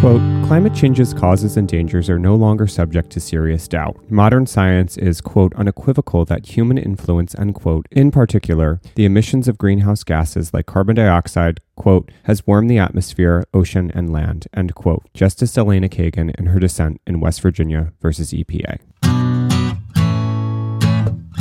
Quote, climate change's causes and dangers are no longer subject to serious doubt. Modern science is, quote, unequivocal that human influence, end quote, in particular, the emissions of greenhouse gases like carbon dioxide, quote, has warmed the atmosphere, ocean, and land, end quote. Justice Elena Kagan in her dissent in West Virginia versus EPA.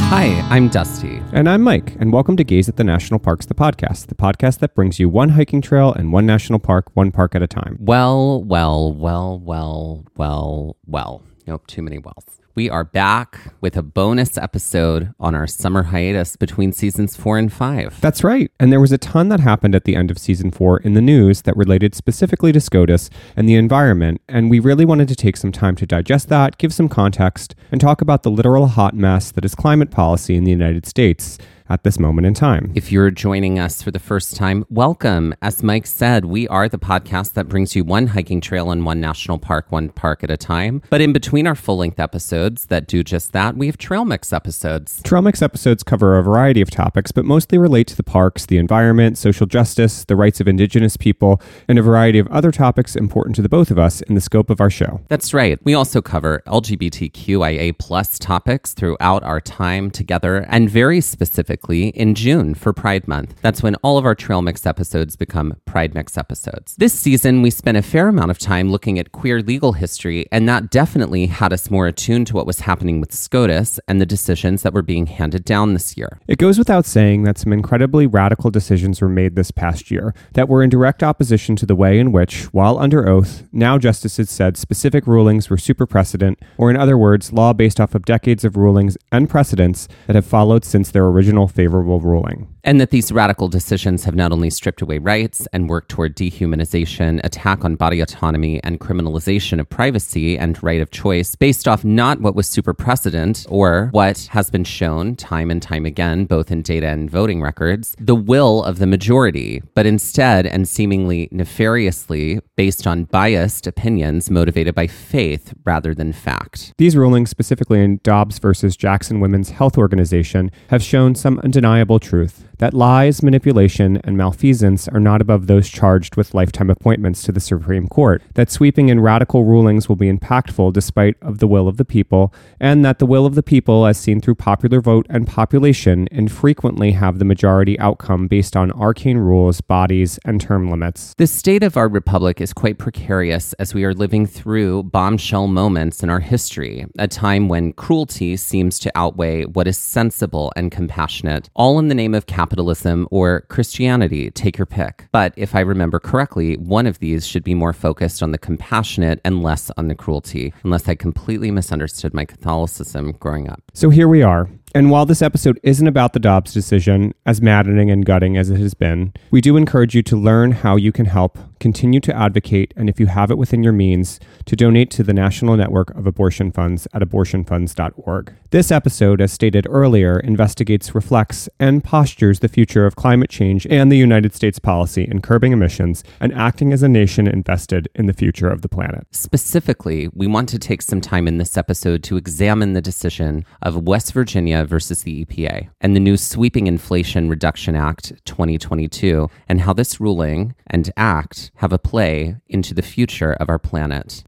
Hi, I'm Dusty. And I'm Mike, and welcome to Gaze at the National Parks, the podcast, the podcast that brings you one hiking trail and one national park, one park at a time. Well, well, well, well, well, well. Nope, too many wells. We are back with a bonus episode on our summer hiatus between seasons four and five. That's right. And there was a ton that happened at the end of season four in the news that related specifically to SCOTUS and the environment. And we really wanted to take some time to digest that, give some context, and talk about the literal hot mess that is climate policy in the United States at this moment in time. If you're joining us for the first time, welcome. As Mike said, we are the podcast that brings you one hiking trail and one national park, one park at a time. But in between our full length episodes that do just that, we have trail mix episodes. Trail mix episodes cover a variety of topics, but mostly relate to the parks, the environment, social justice, the rights of indigenous people, and a variety of other topics important to the both of us in the scope of our show. That's right. We also cover LGBTQIA plus topics throughout our time together and very specific in June for Pride Month. That's when all of our Trail Mix episodes become Pride Mix episodes. This season, we spent a fair amount of time looking at queer legal history, and that definitely had us more attuned to what was happening with SCOTUS and the decisions that were being handed down this year. It goes without saying that some incredibly radical decisions were made this past year that were in direct opposition to the way in which, while under oath, now justices said specific rulings were super precedent, or in other words, law based off of decades of rulings and precedents that have followed since their original favorable ruling. And that these radical decisions have not only stripped away rights and worked toward dehumanization, attack on body autonomy, and criminalization of privacy and right of choice based off not what was super precedent or what has been shown time and time again, both in data and voting records, the will of the majority, but instead and seemingly nefariously based on biased opinions motivated by faith rather than fact. These rulings, specifically in Dobbs versus Jackson Women's Health Organization, have shown some undeniable truth that lies, manipulation, and malfeasance are not above those charged with lifetime appointments to the Supreme Court, that sweeping and radical rulings will be impactful despite of the will of the people, and that the will of the people, as seen through popular vote and population, infrequently have the majority outcome based on arcane rules, bodies, and term limits. The state of our republic is quite precarious as we are living through bombshell moments in our history, a time when cruelty seems to outweigh what is sensible and compassionate, all in the name of capitalism capitalism or Christianity, take your pick. But if I remember correctly, one of these should be more focused on the compassionate and less on the cruelty, unless I completely misunderstood my Catholicism growing up. So here we are, And while this episode isn't about the Dobbs decision, as maddening and gutting as it has been, we do encourage you to learn how you can help, continue to advocate, and if you have it within your means, to donate to the National Network of Abortion Funds at abortionfunds.org. This episode, as stated earlier, investigates, reflects, and postures the future of climate change and the United States policy in curbing emissions and acting as a nation invested in the future of the planet. Specifically, we want to take some time in this episode to examine the decision of West Virginia versus the EPA and the new Sweeping Inflation Reduction Act 2022 and how this ruling and act have a play into the future of our planet.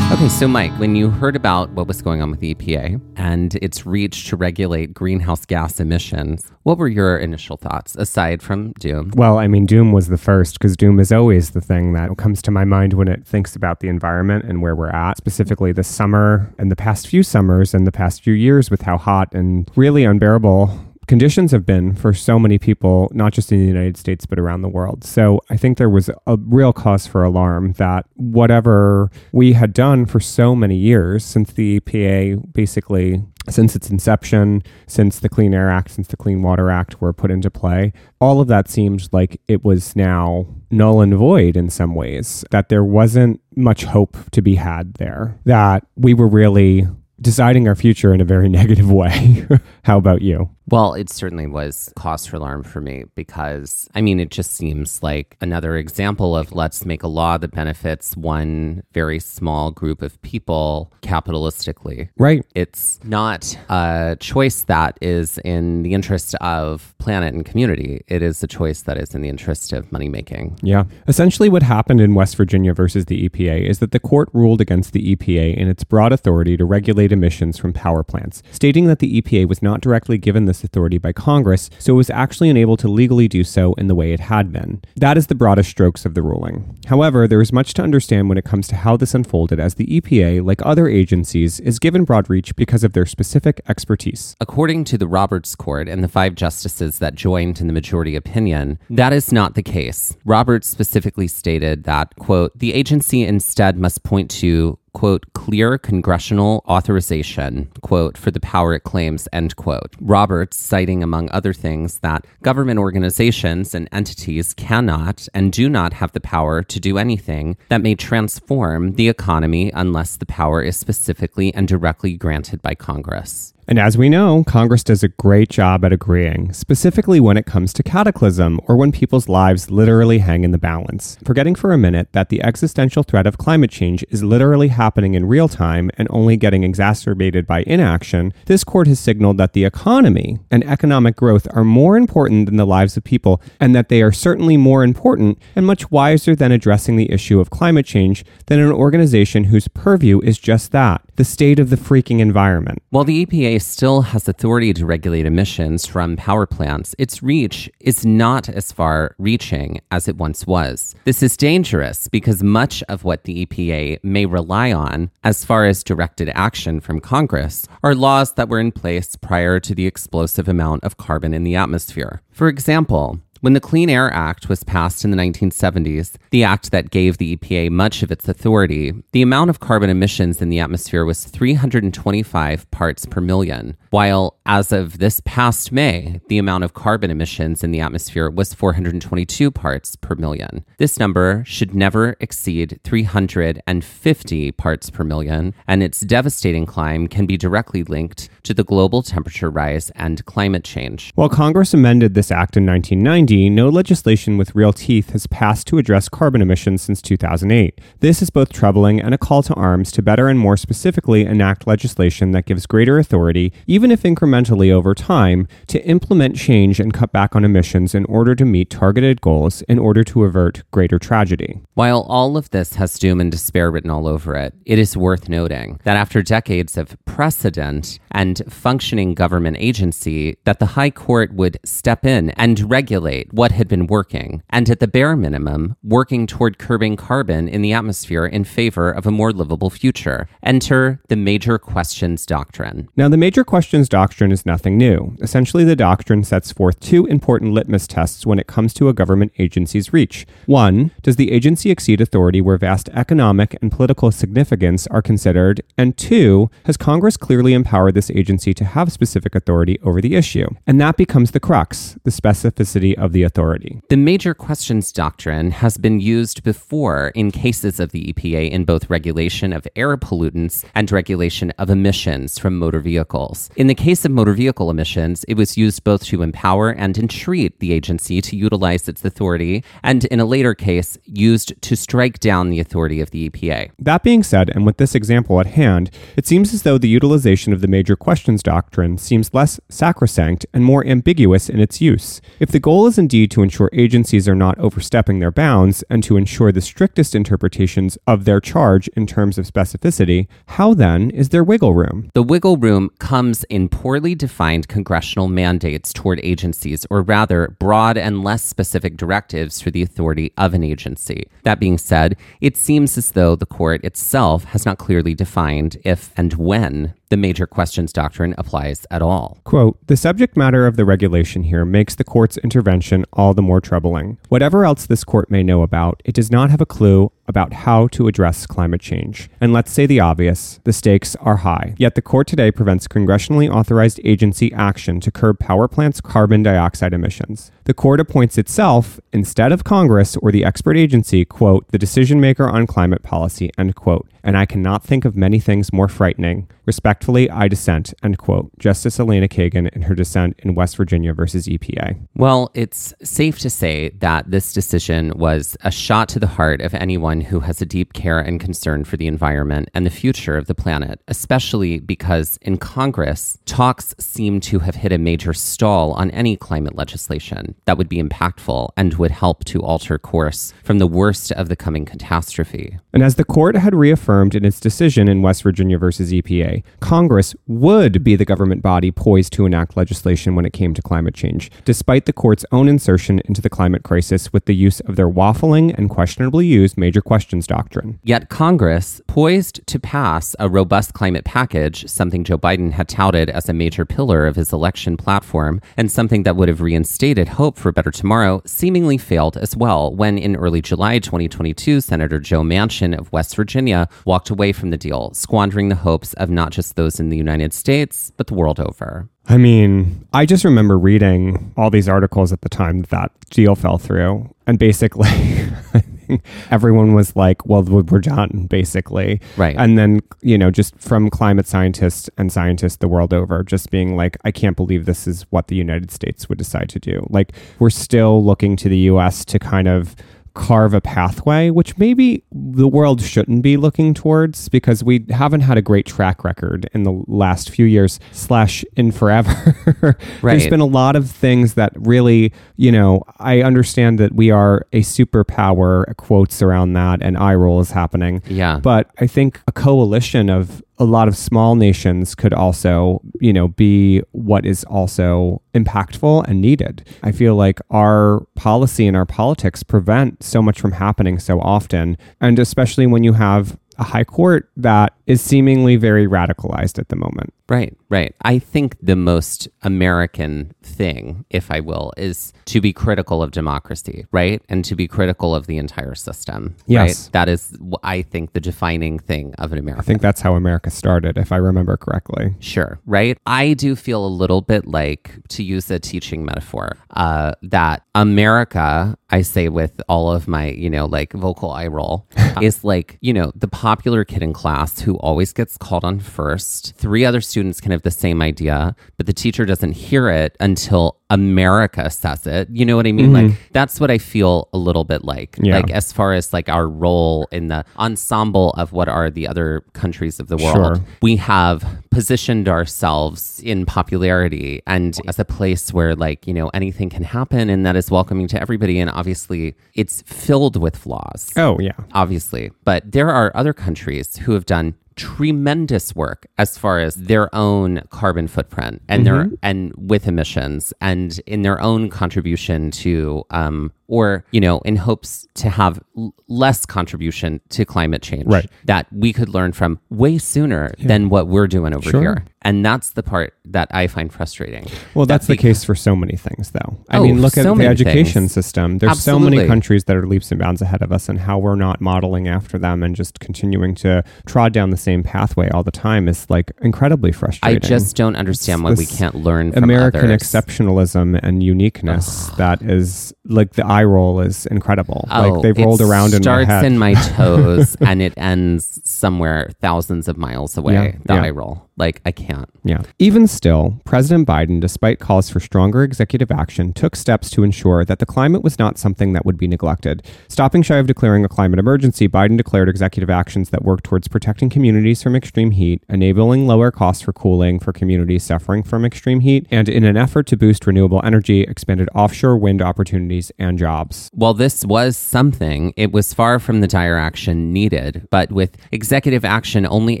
Okay, so Mike, when you heard about what was going on with the EPA and its reach to regulate greenhouse gas emissions, what were your initial thoughts aside from Doom? Well, I mean, Doom was the first because Doom is always the thing that comes to my mind when it thinks about the environment and where we're at, specifically this summer and the past few summers and the past few years with how hot and really unbearable conditions have been for so many people, not just in the United States, but around the world. So I think there was a real cause for alarm that whatever we had done for so many years since the EPA basically since its inception, since the Clean Air Act, since the Clean Water Act were put into play, all of that seemed like it was now null and void in some ways, that there wasn't much hope to be had there, that we were really deciding our future in a very negative way. How about you? Well, it certainly was cause for alarm for me because, I mean, it just seems like another example of let's make a law that benefits one very small group of people capitalistically. Right. It's not a choice that is in the interest of planet and community. It is a choice that is in the interest of money making. Yeah. Essentially, what happened in West Virginia versus the EPA is that the court ruled against the EPA in its broad authority to regulate emissions from power plants, stating that the EPA was not directly given the this authority by Congress, so it was actually unable to legally do so in the way it had been. That is the broadest strokes of the ruling. However, there is much to understand when it comes to how this unfolded, as the EPA, like other agencies, is given broad reach because of their specific expertise. According to the Roberts Court and the five justices that joined in the majority opinion, that is not the case. Roberts specifically stated that, quote, the agency instead must point to quote, clear congressional authorization, quote, for the power it claims, end quote. Roberts, citing among other things that government organizations and entities cannot and do not have the power to do anything that may transform the economy unless the power is specifically and directly granted by Congress. And as we know, Congress does a great job at agreeing, specifically when it comes to cataclysm or when people's lives literally hang in the balance. Forgetting for a minute that the existential threat of climate change is literally happening in real time and only getting exacerbated by inaction, this court has signaled that the economy and economic growth are more important than the lives of people, and that they are certainly more important and much wiser than addressing the issue of climate change than an organization whose purview is just that the state of the freaking environment. While the EPA still has authority to regulate emissions from power plants, its reach is not as far reaching as it once was. This is dangerous because much of what the EPA may rely on, as far as directed action from Congress, are laws that were in place prior to the explosive amount of carbon in the atmosphere. For example, when the Clean Air Act was passed in the 1970s, the act that gave the EPA much of its authority, the amount of carbon emissions in the atmosphere was 325 parts per million, while as of this past May, the amount of carbon emissions in the atmosphere was 422 parts per million. This number should never exceed 350 parts per million, and its devastating climb can be directly linked to the global temperature rise and climate change. While Congress amended this act in 1990, no legislation with real teeth has passed to address carbon emissions since 2008. This is both troubling and a call to arms to better and more specifically enact legislation that gives greater authority, even if incrementally over time, to implement change and cut back on emissions in order to meet targeted goals in order to avert greater tragedy. While all of this has doom and despair written all over it, it is worth noting that after decades of precedent and functioning government agency, that the High Court would step in and regulate what had been working, and at the bare minimum, working toward curbing carbon in the atmosphere in favor of a more livable future. Enter the Major Questions Doctrine. Now, the Major Questions Doctrine is nothing new. Essentially, the doctrine sets forth two important litmus tests when it comes to a government agency's reach. One, does the agency exceed authority where vast economic and political significance are considered? And two, has Congress clearly empowered this agency to have specific authority over the issue? And that becomes the crux, the specificity of the authority. The major questions doctrine has been used before in cases of the EPA in both regulation of air pollutants and regulation of emissions from motor vehicles. In the case of motor vehicle emissions, it was used both to empower and entreat the agency to utilize its authority, and in a later case, used to strike down the authority of the EPA. That being said, and with this example at hand, it seems as though the utilization of the major questions doctrine seems less sacrosanct and more ambiguous in its use. If the goal is indeed to ensure agencies are not overstepping their bounds and to ensure the strictest interpretations of their charge in terms of specificity, how then is there wiggle room? The wiggle room comes in poorly defined congressional mandates toward agencies, or rather, broad and less specific directives for the authority of an agency. That being said, it seems as though the court itself has not clearly defined if and when the major questions doctrine applies at all. Quote The subject matter of the regulation here makes the court's intervention all the more troubling. Whatever else this court may know about, it does not have a clue about how to address climate change. And let's say the obvious the stakes are high. Yet the court today prevents congressionally authorized agency action to curb power plants' carbon dioxide emissions. The court appoints itself, instead of Congress or the expert agency, quote, the decision maker on climate policy, end quote. And I cannot think of many things more frightening. Respectfully, I dissent, end quote. Justice Elena Kagan in her dissent in West Virginia versus EPA. Well, it's safe to say that this decision was a shot to the heart of anyone who has a deep care and concern for the environment and the future of the planet, especially because in Congress, talks seem to have hit a major stall on any climate legislation that would be impactful and would help to alter course from the worst of the coming catastrophe. And as the court had reaffirmed in its decision in West Virginia versus EPA, Congress would be the government body poised to enact legislation when it came to climate change, despite the court's own insertion into the climate crisis with the use of their waffling and questionably used major questions doctrine. Yet Congress, poised to pass a robust climate package, something Joe Biden had touted as a major pillar of his election platform and something that would have reinstated hope for a better tomorrow, seemingly failed as well when in early July 2022, Senator Joe Manchin of West Virginia walked away from the deal, squandering the hopes of not just those in the United States, but the world over. I mean, I just remember reading all these articles at the time that that deal fell through. And basically, everyone was like, well, we're done, basically. Right. And then, you know, just from climate scientists and scientists the world over, just being like, I can't believe this is what the United States would decide to do. Like, we're still looking to the US to kind of carve a pathway, which maybe the world shouldn't be looking towards because we haven't had a great track record in the last few years, slash, in forever. Right. There's been a lot of things that really, you know, I understand that we are a superpower, quotes around that, and eye roll is happening. Yeah. But I think a coalition of a lot of small nations could also, you know, be what is also impactful and needed. I feel like our policy and our politics prevent so much from happening so often. And especially when you have a high court that is seemingly very radicalized at the moment. Right, right. I think the most American thing, if I will, is to be critical of democracy, right? And to be critical of the entire system. Yes. Right? That is, I think, the defining thing of an American. I think that's how America started, if I remember correctly. Sure, right? I do feel a little bit like, to use a teaching metaphor, uh, that America, I say with all of my, you know, like vocal eye roll, is like, you know, the popular kid in class who always gets called on first. Three other students can have the same idea, but the teacher doesn't hear it until America says it. You know what I mean? Mm-hmm. Like, that's what I feel a little bit like. Yeah. Like, as far as like our role in the ensemble of what are the other countries of the world, Sure. we have positioned ourselves in popularity and as a place where like you know anything can happen and that is welcoming to everybody and obviously it's filled with flaws Oh, yeah. obviously but there are other countries who have done tremendous work as far as their own carbon footprint and their and with emissions and in their own contribution to um, or you know in hopes to have l- less contribution to climate change Right. that we could learn from way sooner than what we're doing over Sure. here and that's the part that i find frustrating Well, That that's the case for so many things, though. I Oh, mean, look at the education things. system. There's so many countries that are leaps and bounds ahead of us, and how we're not modeling after them and just continuing to trod down the same pathway all the time is like incredibly frustrating. i just don't understand why we can't learn from American others. exceptionalism and uniqueness that is like the eye roll is incredible. like oh, they've Oh, rolled around in my starts in my toes and it ends somewhere thousands of miles away. Yeah, the yeah. eye roll. Like I can't. Yeah. Even still, President Biden, despite calls for stronger executive action, took steps to ensure that the climate was not something that would be neglected. Stopping shy of declaring a climate emergency, Biden declared executive actions that work towards protecting communities from extreme heat, enabling lower costs for cooling for communities suffering from extreme heat, and in an effort to boost renewable energy, expanded offshore wind opportunities and jobs. While this was something, it was far from the dire action needed. But with executive action only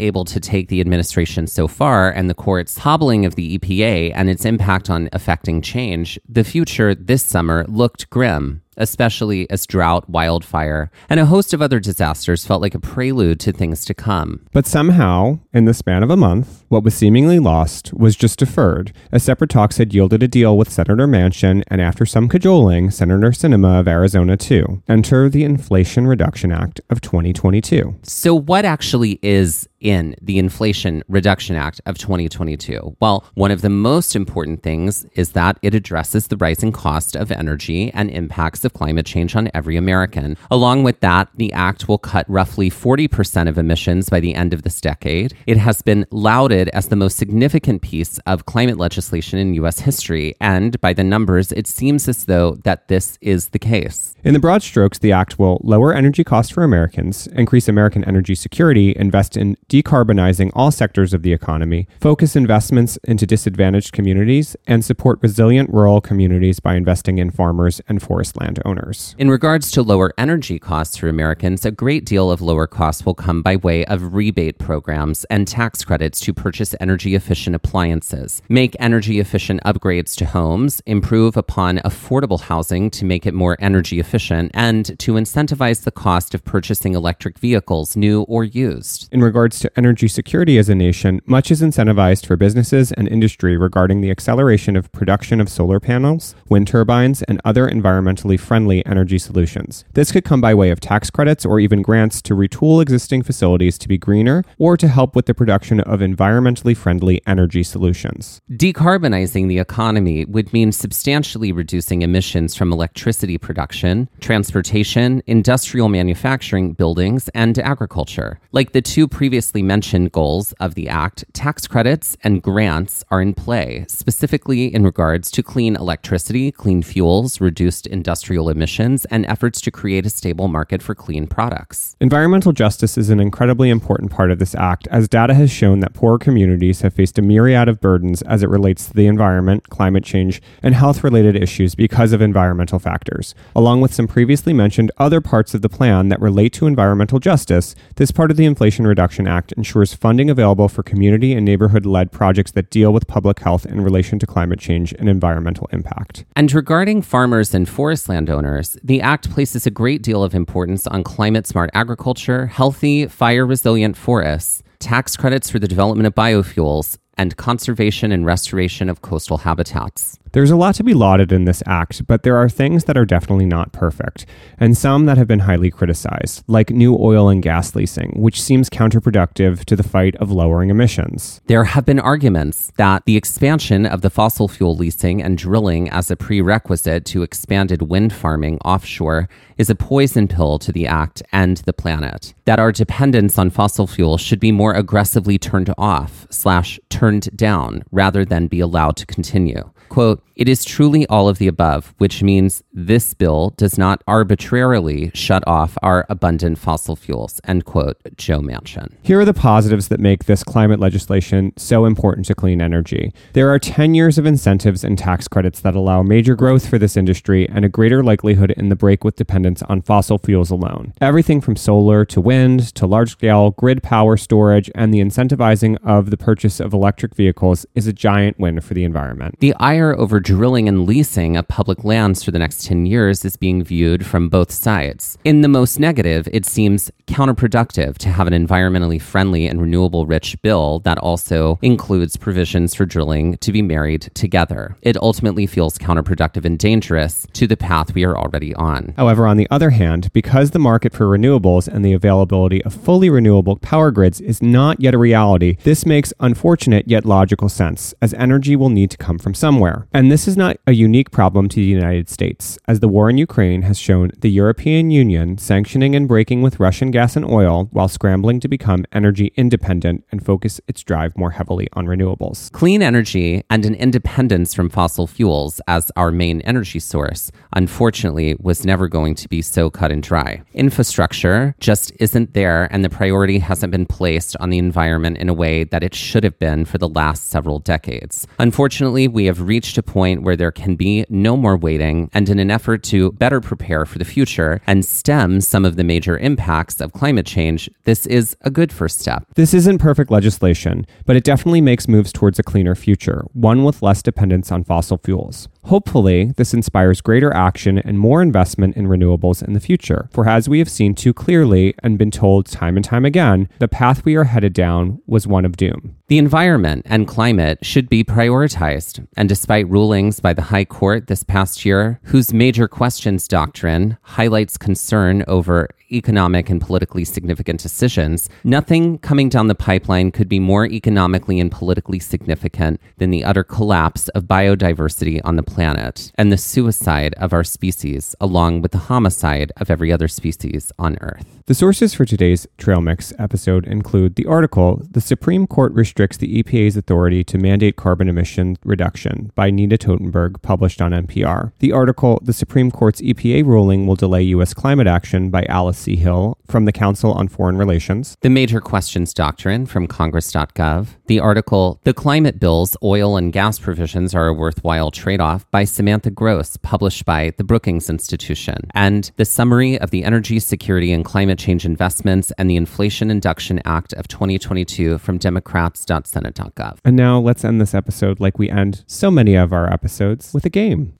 able to take the administration so far and the court's hobbling of the EPA and its impact on affecting change, the future this summer looked grim. Especially as drought, wildfire, and a host of other disasters felt like a prelude to things to come. But somehow, in the span of a month, what was seemingly lost was just deferred, as separate talks had yielded a deal with Senator Manchin, and after some cajoling, Senator Sinema of Arizona too. Enter the Inflation Reduction Act of 2022. So, what actually is in the Inflation Reduction Act of 2022? Well, one of the most important things is that it addresses the rising cost of energy and impacts of climate change on every American. Along with that, the act will cut roughly 40% of emissions by the end of this decade. It has been lauded as the most significant piece of climate legislation in U.S. history, and by the numbers, it seems as though that this is the case. In the broad strokes, the act will lower energy costs for Americans, increase American energy security, invest in decarbonizing all sectors of the economy, focus investments into disadvantaged communities, and support resilient rural communities by investing in farmers and forest landowners. In regards to lower energy costs for Americans, a great deal of lower costs will come by way of rebate programs and tax credits to purchase energy efficient appliances, make energy efficient upgrades to homes, improve upon affordable housing to make it more energy efficient, and to incentivize the cost of purchasing electric vehicles, new or used. In regards to energy security as a nation, much is incentivized for businesses and industry regarding the acceleration of production of solar panels, wind turbines, and other environmentally friendly energy solutions. This could come by way of tax credits or even grants to retool existing facilities to be greener or to help with the production of environmentally friendly energy solutions. Decarbonizing the economy would mean substantially reducing emissions from electricity production, transportation, industrial manufacturing, buildings, and agriculture. Like the two previously mentioned goals of the Act, tax credits and grants are in play, specifically in regards to clean electricity, clean fuels, reduced industrial emissions, and efforts to create a stable market for clean products. Environmental justice is an incredibly important part of this act, as data has shown that poor communities have faced a myriad of burdens as it relates to the environment, climate change, and health related issues because of environmental factors. Along with some previously mentioned other parts of the plan that relate to environmental justice, this part of the Inflation Reduction Act ensures funding available for community and neighborhood led projects that deal with public health in relation to climate change and environmental impact. And regarding farmers and forest landowners, the Act places a great deal of importance on climate smart agriculture, healthy, fire resilient forests, tax credits for the development of biofuels, and conservation and restoration of coastal habitats. There's a lot to be lauded in this act, but there are things that are definitely not perfect, and some that have been highly criticized, like new oil and gas leasing, which seems counterproductive to the fight of lowering emissions. There have been arguments that the expansion of the fossil fuel leasing and drilling as a prerequisite to expanded wind farming offshore is a poison pill to the act and the planet. That our dependence on fossil fuel should be more aggressively turned off slash turned down rather than be allowed to continue. Quote, It is truly all of the above, which means this bill does not arbitrarily shut off our abundant fossil fuels, end quote, Joe Manchin. Here are the positives that make this climate legislation so important to clean energy. There are 10 years of incentives and tax credits that allow major growth for this industry and a greater likelihood in the break with dependence on fossil fuels alone. Everything from solar to wind to large scale grid power storage and the incentivizing of the purchase of electric vehicles is a giant win for the environment. The ire over drilling and leasing of public lands for the next 10 years is being viewed from both sides. In the most negative, it seems counterproductive to have an environmentally friendly and renewable rich bill that also includes provisions for drilling to be married together. It ultimately feels counterproductive and dangerous to the path we are already on. However, on the other hand, because the market for renewables and the availability of fully renewable power grids is not yet a reality, this makes unfortunate yet logical sense, as energy will need to come from somewhere. And this is not a unique problem to the United States, as the war in Ukraine has shown the European Union sanctioning and breaking with Russian gas and oil while scrambling to become energy independent and focus its drive more heavily on renewables. Clean energy and an independence from fossil fuels as our main energy source, unfortunately, was never going to be so cut and dry. Infrastructure just isn't there, and the priority hasn't been placed on the environment in a way that it should have been for the last several decades. Unfortunately, we have reached a point where there can be no more waiting, and in an effort to better prepare for the future and stem some of the major impacts of climate change, this is a good first step. This isn't perfect legislation, but it definitely makes moves towards a cleaner future, one with less dependence on fossil fuels. Hopefully, this inspires greater action and more investment in renewables in the future. For as we have seen too clearly and been told time and time again, the path we are headed down was one of doom. The environment and climate should be prioritized, and despite rulings by the High Court this past year, whose major questions doctrine highlights concern over economic and politically significant decisions, nothing coming down the pipeline could be more economically and politically significant than the utter collapse of biodiversity on the planet and the suicide of our species, along with the homicide of every other species on Earth. The sources for today's Trail Mix episode include the article The Supreme Court Restricts the EPA's Authority to Mandate Carbon Emission Reduction by Nina Totenberg, published on NPR. The article The Supreme Court's EPA Ruling Will Delay U.S. Climate Action by Alice C. Hill from the Council on Foreign Relations. The Major Questions Doctrine from Congress.gov. The article The Climate Bill's Oil and Gas Provisions Are a Worthwhile Trade Off by Samantha Gross, published by the Brookings Institution. And The Summary of the Energy Security and Climate Change Investments and the Inflation Induction Act of 2022 from Democrats.senate.gov. And now let's end this episode like we end so many of our episodes with a game.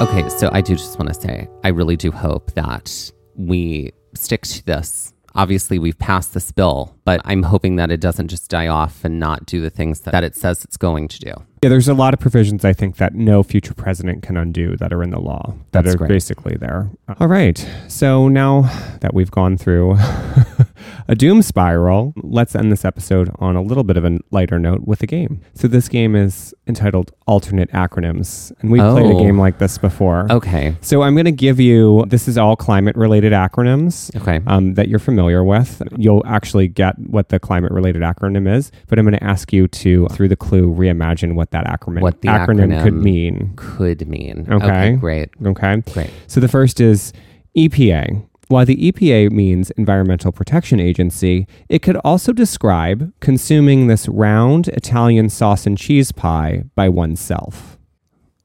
Okay, so I do just want to say, I really do hope that we stick to this. Obviously, we've passed this bill, but I'm hoping that it doesn't just die off and not do the things that, it says it's going to do. Yeah, there's a lot of provisions I think that no future president can undo that are in the law that That's are great. basically there. All right. So now that we've gone through a doom spiral, let's end this episode on a little bit of a lighter note with a game. So this game is entitled Alternate Acronyms, and we've played a Oh. game like this before. Okay. So I'm going to give you this is all climate related acronyms Okay. um, that you're familiar with. You'll actually get what the climate related acronym is, but I'm going to ask you to, through the clue, reimagine what that acronym, What the acronym, could mean. Could mean. Okay. great. Okay. Great. So the first is EPA. While the EPA means Environmental Protection Agency, it could also describe consuming this round Italian sauce and cheese pie by oneself.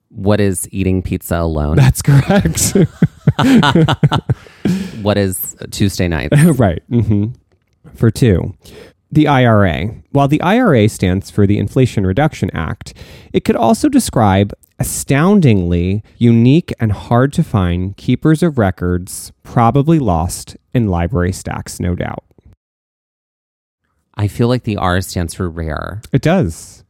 What is eating pizza alone? That's correct. what is Tuesday night? right. hmm For two, the IRA. While the IRA stands for the Inflation Reduction Act, it could also describe astoundingly unique and hard to find keepers of records, probably lost in library stacks, no doubt. I feel like the R stands for rare. It does.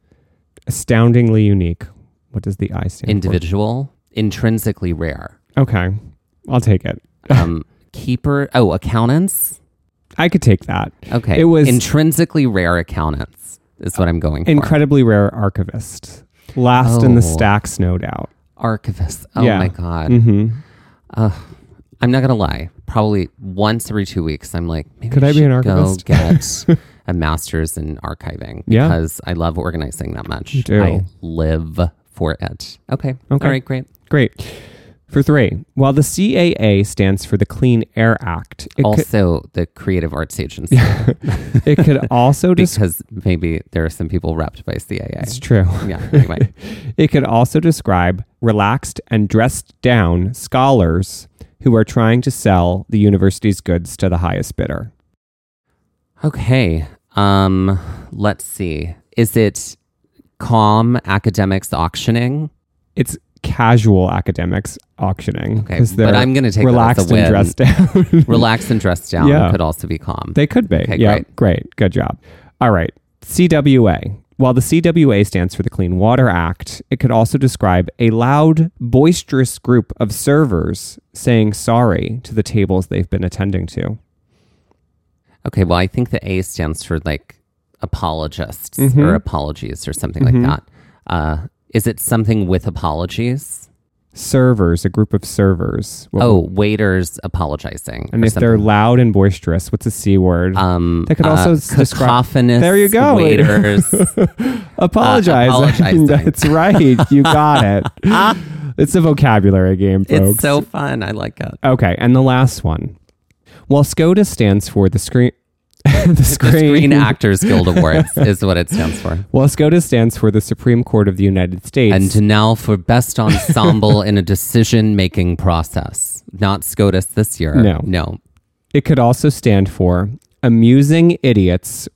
Astoundingly unique. What does the I stand for? Individual, intrinsically rare. Okay. I'll take it. Um, keeper, oh, accountants. I could take that. Okay. It was- intrinsically rare accountants, is what I'm going for. Incredibly rare archivist. Last in the Oh. stacks, no doubt. Archivist. Oh Yeah. my God. hmm Uh, I'm not gonna lie. Probably once every two weeks, I'm like, maybe Could I be an archivist? Go get a master's in archiving Yeah. because I love organizing that much. You do. I live for it. Okay. Okay. All right, great. Great. For three, while the CAA stands for the Clean Air Act, it, could, also, the Creative Arts Agency, it could also because maybe there are some people repped by CAA. It's true. Yeah. Anyway. It could also describe relaxed and dressed down scholars who are trying to sell the university's goods to the highest bidder. Okay. Um, let's see. Is it calm academics auctioning? It's casual academics auctioning Okay, but I'm take that as a relaxed and dressed down. Relax and dress down Yeah. could also be calm. They could be. Okay, yeah, great. great. Good job. All right. CWA. While the CWA stands for the Clean Water Act, it could also describe a loud, boisterous group of servers saying sorry to the tables they've been attending to. Okay, well, I think the A stands for like apologists Mhm. or apologies or something Mhm. like that. Uh, is it something with apologies? Servers, a group of servers. What oh, would- waiters apologizing. and if they're loud and boisterous, what's a C word? um, They could also uh, describe- cacophonous There you go. waiters. Apologizing. apologizing. That's right. You got it. it's a vocabulary game, folks. it's so fun. I like it. Okay, and the last one. While SCOTUS stands for the screen, the The screen, Screen Actors Guild Awards is what it stands for. Well, SCOTUS stands for the Supreme Court of the United States, And now for best ensemble in a decision making process. Not SCOTUS this year. No. No. it could also stand for amusing idiots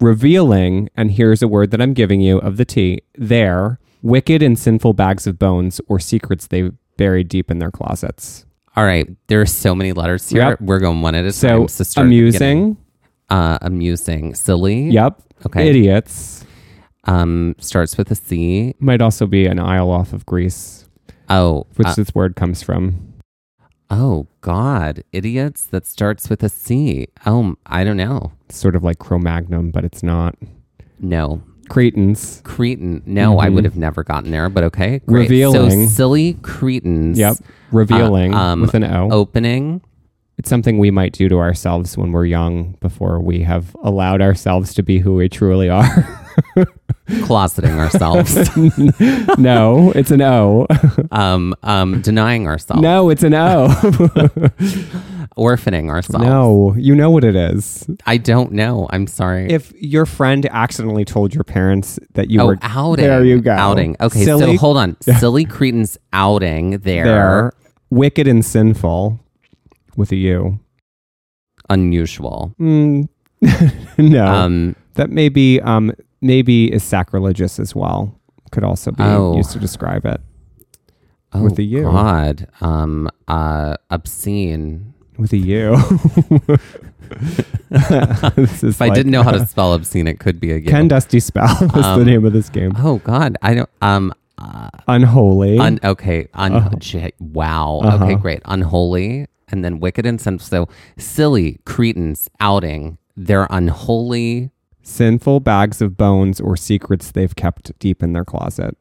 revealing, and here's a word that I'm giving you of the T, their wicked and sinful bags of bones or secrets they buried deep in their closets. All right. There are so many letters here. Yep. We're going one at a So time. So start at the beginning. amusing, Uh, amusing. Silly. yep. Okay. Idiots Um, starts with a C. might also be an isle off of Greece, Oh. which uh, this word comes from. oh, God. Idiots that starts with a C. Oh, I don't know. It's sort of like Cro-Magnon, but it's not. No. Cretans. Cretin. No, I Mhm. would have never gotten there, but okay. Great. Revealing. So silly Cretans. Yep. Revealing um, with an O. Opening. It's something we might do to ourselves when we're young before we have allowed ourselves to be who we truly are. Closeting ourselves. no, it's an O. um, um, denying ourselves. no, it's an O. Orphaning ourselves. no, you know what it is. I don't know. I'm sorry. If your friend accidentally told your parents that you oh, were outing. there you go. Outing. Okay, Silly, so hold on. Silly Cretans outing there. there, wicked and sinful with a U. Unusual. Mm, no, Um, that maybe um maybe is sacrilegious as well. Could also be Oh. used to describe it oh, With a U. God. Um, uh, obscene. with a U. If I didn't know how to spell obscene, it could be a Ken Dusty Spell is the Um, name of this game. Oh God, I don't. Um. Uh, Unholy. un, okay. Un, Uh-huh. j- wow. Uh-huh. Okay. Great. Unholy, and then wicked and sin. So silly cretins, outing. They're unholy. Sinful bags of bones or secrets they've kept deep in their closet.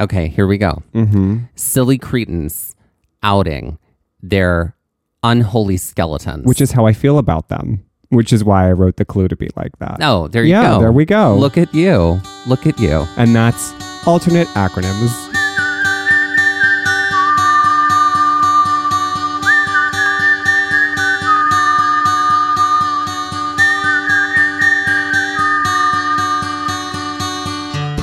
Okay. Here we go. Mm-hmm. Silly cretins outing. They're unholy skeletons. Which is how I feel about them. Which is why I wrote the clue to be like that. oh, there you yeah, go. there we go. Look at you. Look at you. And that's alternate acronyms.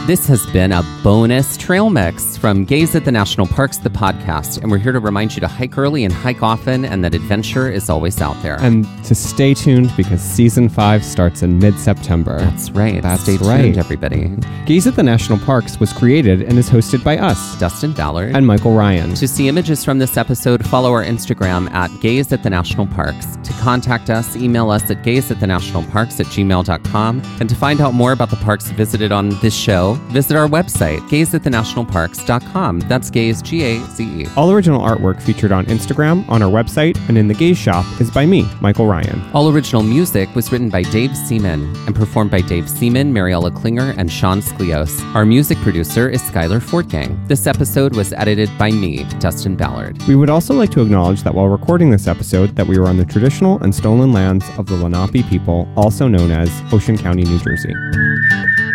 This has been a bonus trail mix from Gaze at the National Parks, the podcast. And we're here to remind you to hike early and hike often, and that adventure is always out there. And to stay tuned because season five starts in mid September. That's right. That's Stay right. tuned, everybody. Gaze at the National Parks was created and is hosted by us Dustin Ballard. and Michael Ryan. to see images from this episode, follow our Instagram at Gaze at the National Parks. To contact us, email us at gaze at the national parks at gmail.com. And to find out more about the parks visited on this show, visit our website, gazeatthenationalparks.com. That's gaze, G A Z E. All original artwork featured on Instagram, on our website, and in the Gaze Shop is by me, Michael Ryan. All original music was written by Dave Seaman and performed by Dave Seaman, Mariella Klinger, and Sean Sklios. Our music producer is Skylar Fortgang. This episode was edited by me, Dustin Ballard. We would also like to acknowledge that while recording this episode, that we were on the traditional and stolen lands of the Lenape people, also known as Ocean County, New Jersey.